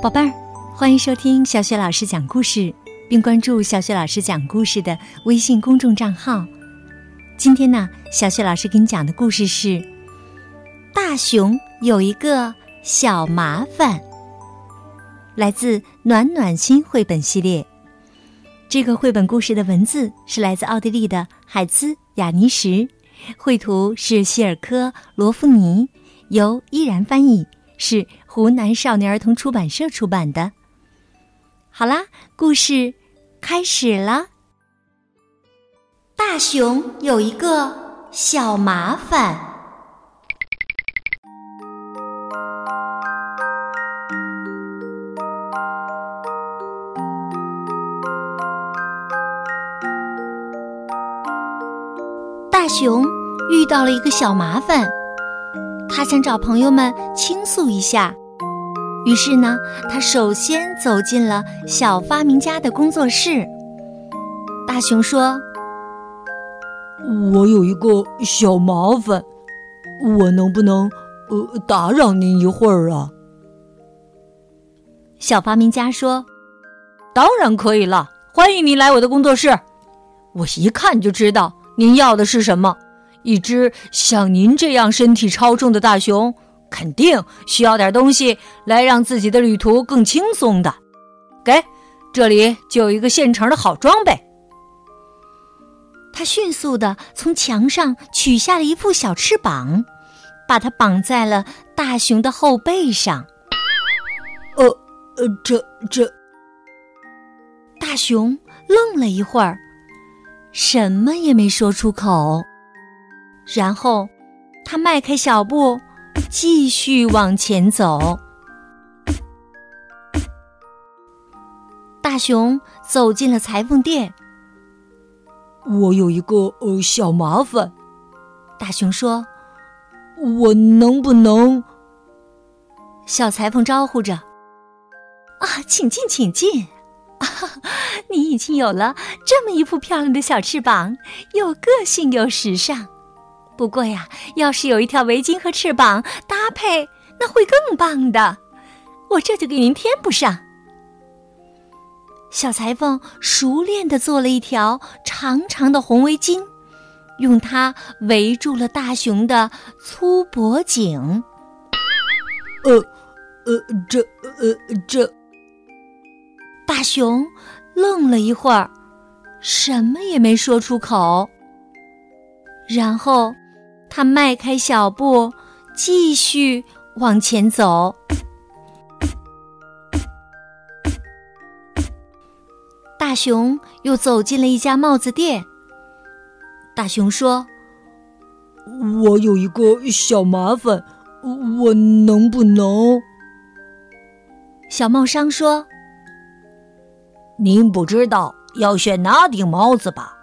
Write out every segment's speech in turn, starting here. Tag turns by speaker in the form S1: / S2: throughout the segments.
S1: 宝贝儿，欢迎收听小雪老师讲故事，并关注小雪老师讲故事的微信公众账号。今天呢，小雪老师给你讲的故事是《大熊有一个小麻烦》，来自暖暖心绘本系列。这个绘本故事的文字是来自奥地利的海兹雅尼什，绘图是希尔科罗夫尼，由依然翻译。是湖南少年儿童出版社出版的。好啦，故事开始了。大熊有一个小麻烦。大熊遇到了一个小麻烦。他想找朋友们倾诉一下，于是呢，他首先走进了小发明家的工作室。大熊说：“
S2: 我有一个小麻烦，我能不能呃打扰您一会儿啊？”
S1: 小发明家说：“
S3: 当然可以了，欢迎您来我的工作室。我一看就知道您要的是什么。”一只像您这样身体超重的大熊，肯定需要点东西来让自己的旅途更轻松的。给，这里就有一个现成的好装备。
S1: 他迅速的从墙上取下了一副小翅膀，把它绑在了大熊的后背上。
S2: 呃呃，这这……
S1: 大熊愣了一会儿，什么也没说出口。然后，他迈开小步，继续往前走。大熊走进了裁缝店。
S2: 我有一个呃小麻烦，
S1: 大熊说：“
S2: 我能不能？”
S1: 小裁缝招呼着：“啊，请进，请进！啊，你已经有了这么一副漂亮的小翅膀，又个性又时尚。”不过呀，要是有一条围巾和翅膀搭配，那会更棒的。我这就给您添补上。小裁缝熟练的做了一条长长的红围巾，用它围住了大熊的粗脖颈。
S2: 呃，呃，这，呃，这……
S1: 大熊愣了一会儿，什么也没说出口。然后。他迈开小步，继续往前走。大熊又走进了一家帽子店。大熊说：“
S2: 我有一个小麻烦，我能不能？”
S1: 小帽商说：“
S3: 您不知道要选哪顶帽子吧？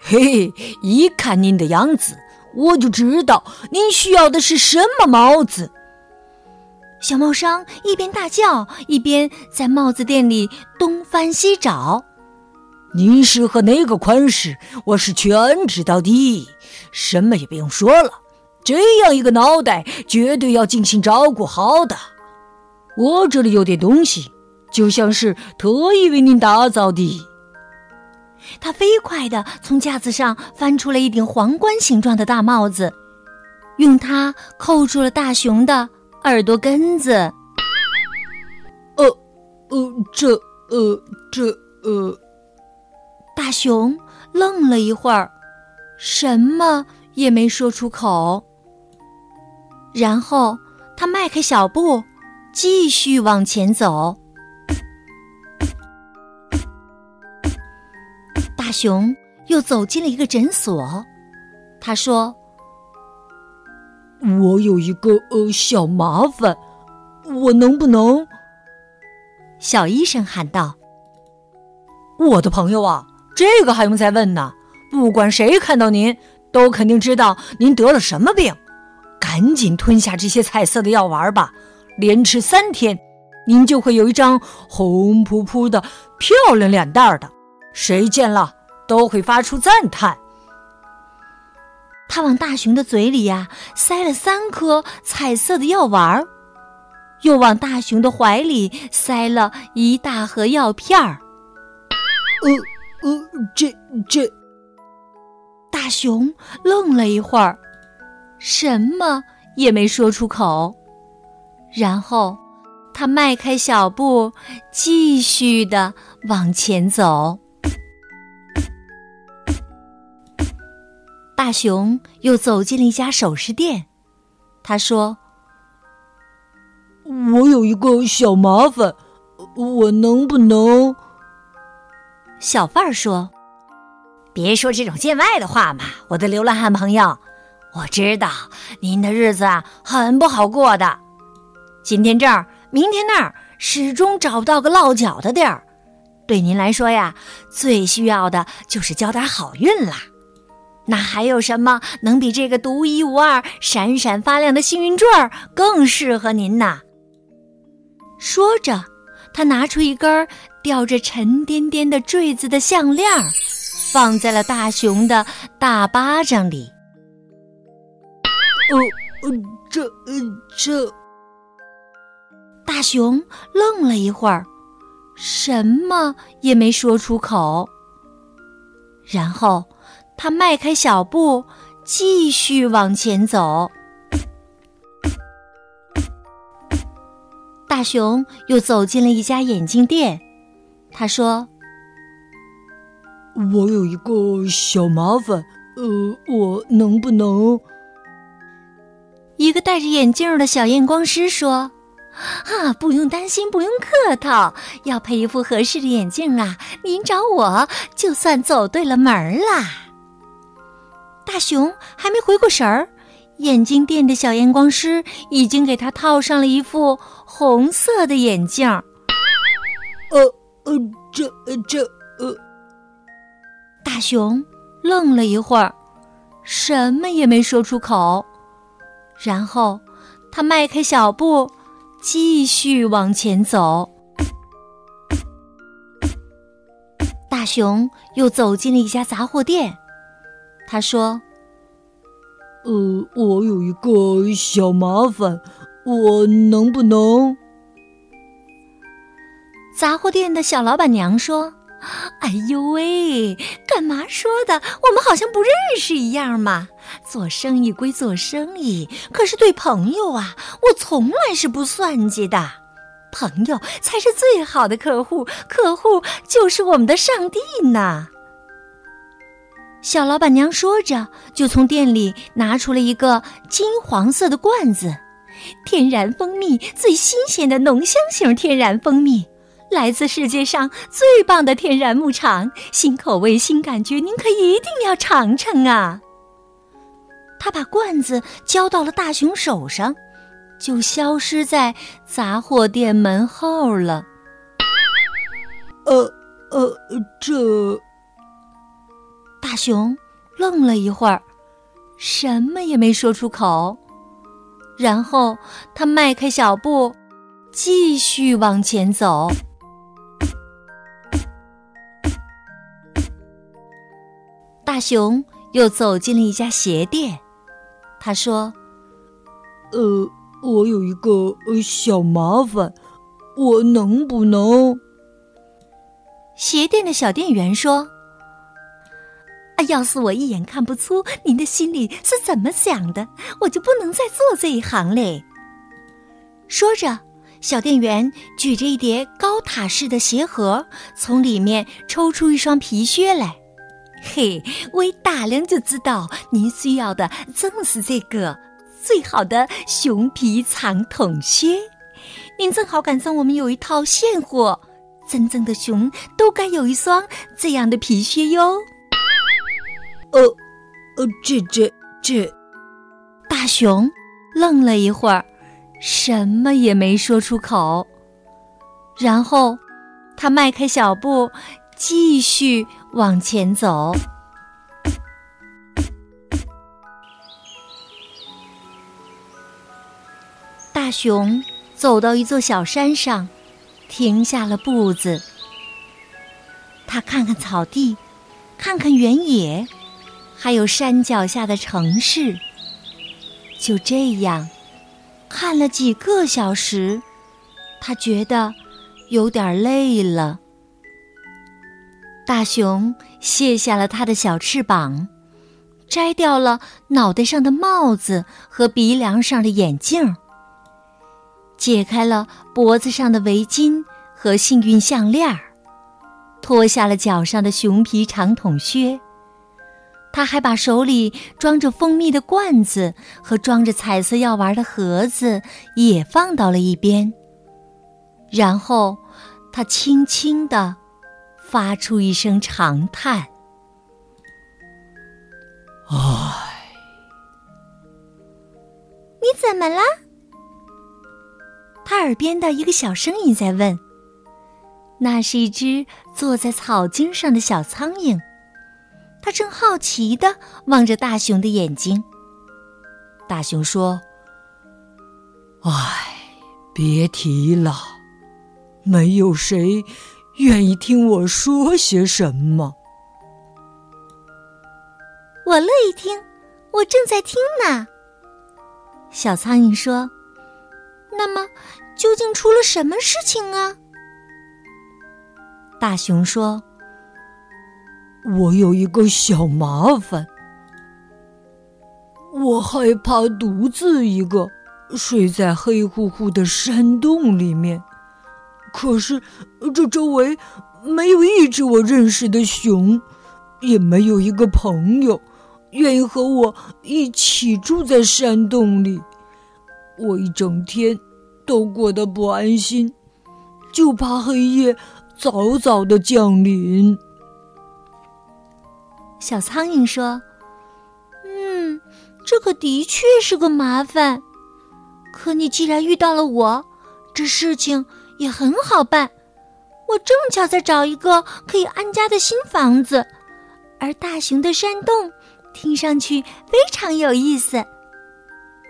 S3: 嘿嘿，一看您的样子。”我就知道您需要的是什么帽子。
S1: 小帽商一边大叫，一边在帽子店里东翻西找。
S3: 您适合哪个款式，我是全知道的。什么也不用说了，这样一个脑袋绝对要精心照顾好的。我这里有点东西，就像是特意为您打造的。
S1: 他飞快地从架子上翻出了一顶皇冠形状的大帽子，用它扣住了大熊的耳朵根子。
S2: 呃，呃，这，呃，这，呃……
S1: 大熊愣了一会儿，什么也没说出口。然后他迈开小步，继续往前走。大熊又走进了一个诊所，他说：“
S2: 我有一个呃小麻烦，我能不能？”
S1: 小医生喊道：“
S3: 我的朋友啊，这个还用再问呢？不管谁看到您，都肯定知道您得了什么病。赶紧吞下这些彩色的药丸吧，连吃三天，您就会有一张红扑扑的漂亮脸蛋的，谁见了？”都会发出赞叹。
S1: 他往大熊的嘴里呀塞了三颗彩色的药丸儿，又往大熊的怀里塞了一大盒药片儿。
S2: 呃呃，这这，
S1: 大熊愣了一会儿，什么也没说出口。然后，他迈开小步，继续的往前走。大熊又走进了一家首饰店，他说：“
S2: 我有一个小麻烦，我能不能？”
S1: 小贩儿说：“
S3: 别说这种见外的话嘛，我的流浪汉朋友，我知道您的日子啊很不好过的。”今天这儿，明天那儿，始终找不到个落脚的地儿。对您来说呀，最需要的就是交点好运啦。那还有什么能比这个独一无二、闪闪发亮的幸运坠儿更适合您呢？
S1: 说着，他拿出一根吊着沉甸甸的坠子的项链，放在了大熊的大巴掌里。
S2: 哦，呃，这，呃，这。
S1: 大熊愣了一会儿，什么也没说出口。然后，他迈开小步，继续往前走。大熊又走进了一家眼镜店，他说：“
S2: 我有一个小麻烦，呃，我能不能？”
S1: 一个戴着眼镜的小验光师说。啊，不用担心，不用客套。要配一副合适的眼镜啊，您找我就算走对了门儿啦。大熊还没回过神儿，眼镜店的小验光师已经给他套上了一副红色的眼镜。
S2: 呃呃，这这呃，
S1: 大熊愣了一会儿，什么也没说出口，然后他迈开小步。继续往前走，大熊又走进了一家杂货店。他说：“
S2: 呃，我有一个小麻烦，我能不能？”
S1: 杂货店的小老板娘说。哎呦喂，干嘛说的？我们好像不认识一样嘛！做生意归做生意，可是对朋友啊，我从来是不算计的。朋友才是最好的客户，客户就是我们的上帝呢。小老板娘说着，就从店里拿出了一个金黄色的罐子，天然蜂蜜，最新鲜的浓香型天然蜂蜜。来自世界上最棒的天然牧场，新口味、新感觉，您可一定要尝尝啊！他把罐子交到了大熊手上，就消失在杂货店门后了。
S2: 呃呃，这……
S1: 大熊愣了一会儿，什么也没说出口，然后他迈开小步，继续往前走。大熊又走进了一家鞋店，他说：“
S2: 呃，我有一个小麻烦，我能不能？”
S1: 鞋店的小店员说：“啊，要是我一眼看不出您的心里是怎么想的，我就不能再做这一行嘞。”说着，小店员举着一叠高塔式的鞋盒，从里面抽出一双皮靴来。嘿，我一打量就知道您需要的正是这个最好的熊皮长筒靴。您正好赶上我们有一套现货，真正的熊都该有一双这样的皮靴哟。
S2: 呃，呃，这这这，
S1: 大熊愣了一会儿，什么也没说出口。然后，他迈开小步。继续往前走，大熊走到一座小山上，停下了步子。他看看草地，看看原野，还有山脚下的城市。就这样，看了几个小时，他觉得有点累了。大熊卸下了他的小翅膀，摘掉了脑袋上的帽子和鼻梁上的眼镜，解开了脖子上的围巾和幸运项链儿脱下了脚上的熊皮长筒靴。他还把手里装着蜂蜜的罐子和装着彩色药丸的盒子也放到了一边。然后，他轻轻地。发出一声长叹：“
S2: 唉，
S1: 你怎么了？”他耳边的一个小声音在问。那是一只坐在草茎上的小苍蝇，他正好奇的望着大熊的眼睛。
S2: 大熊说：“唉，别提了，没有谁。”愿意听我说些什么？
S1: 我乐意听，我正在听呢。小苍蝇说：“那么，究竟出了什么事情啊？”大熊说：“
S2: 我有一个小麻烦，我害怕独自一个睡在黑乎乎的山洞里面。”可是，这周围没有一只我认识的熊，也没有一个朋友愿意和我一起住在山洞里。我一整天都过得不安心，就怕黑夜早早的降临。
S1: 小苍蝇说：“嗯，这可的确是个麻烦。可你既然遇到了我，这事情……”也很好办，我正巧在找一个可以安家的新房子，而大熊的山洞听上去非常有意思。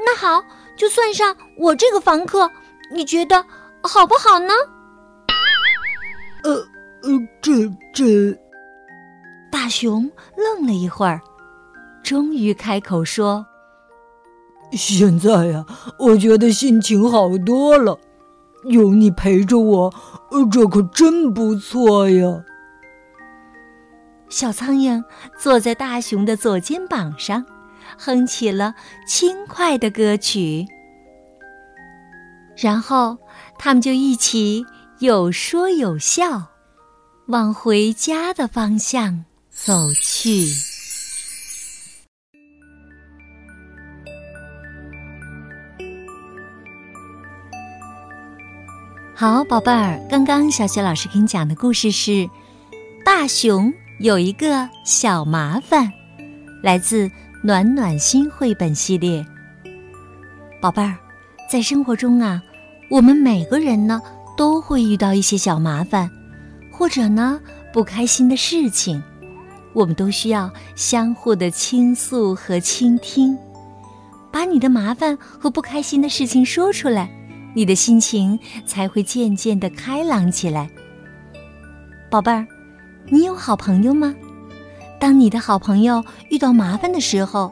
S1: 那好，就算上我这个房客，你觉得好不好呢？
S2: 呃呃，这这……
S1: 大熊愣了一会儿，终于开口说：“
S2: 现在呀，我觉得心情好多了。”有你陪着我，这可真不错呀！
S1: 小苍蝇坐在大熊的左肩膀上，哼起了轻快的歌曲。然后，他们就一起有说有笑，往回家的方向走去。好，宝贝儿，刚刚小雪老师给你讲的故事是《大熊有一个小麻烦》，来自暖暖心绘本系列。宝贝儿，在生活中啊，我们每个人呢都会遇到一些小麻烦，或者呢不开心的事情，我们都需要相互的倾诉和倾听，把你的麻烦和不开心的事情说出来。你的心情才会渐渐的开朗起来，宝贝儿，你有好朋友吗？当你的好朋友遇到麻烦的时候，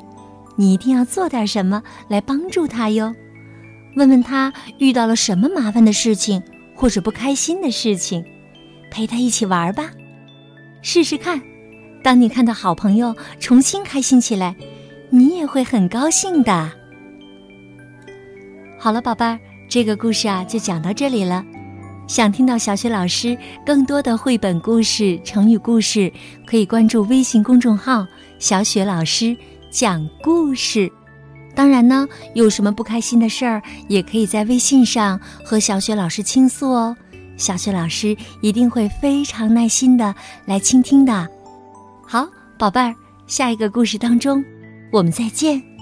S1: 你一定要做点什么来帮助他哟。问问他遇到了什么麻烦的事情或者不开心的事情，陪他一起玩吧，试试看。当你看到好朋友重新开心起来，你也会很高兴的。好了，宝贝儿。这个故事啊，就讲到这里了。想听到小雪老师更多的绘本故事、成语故事，可以关注微信公众号“小雪老师讲故事”。当然呢，有什么不开心的事儿，也可以在微信上和小雪老师倾诉哦。小雪老师一定会非常耐心的来倾听的。好，宝贝儿，下一个故事当中，我们再见。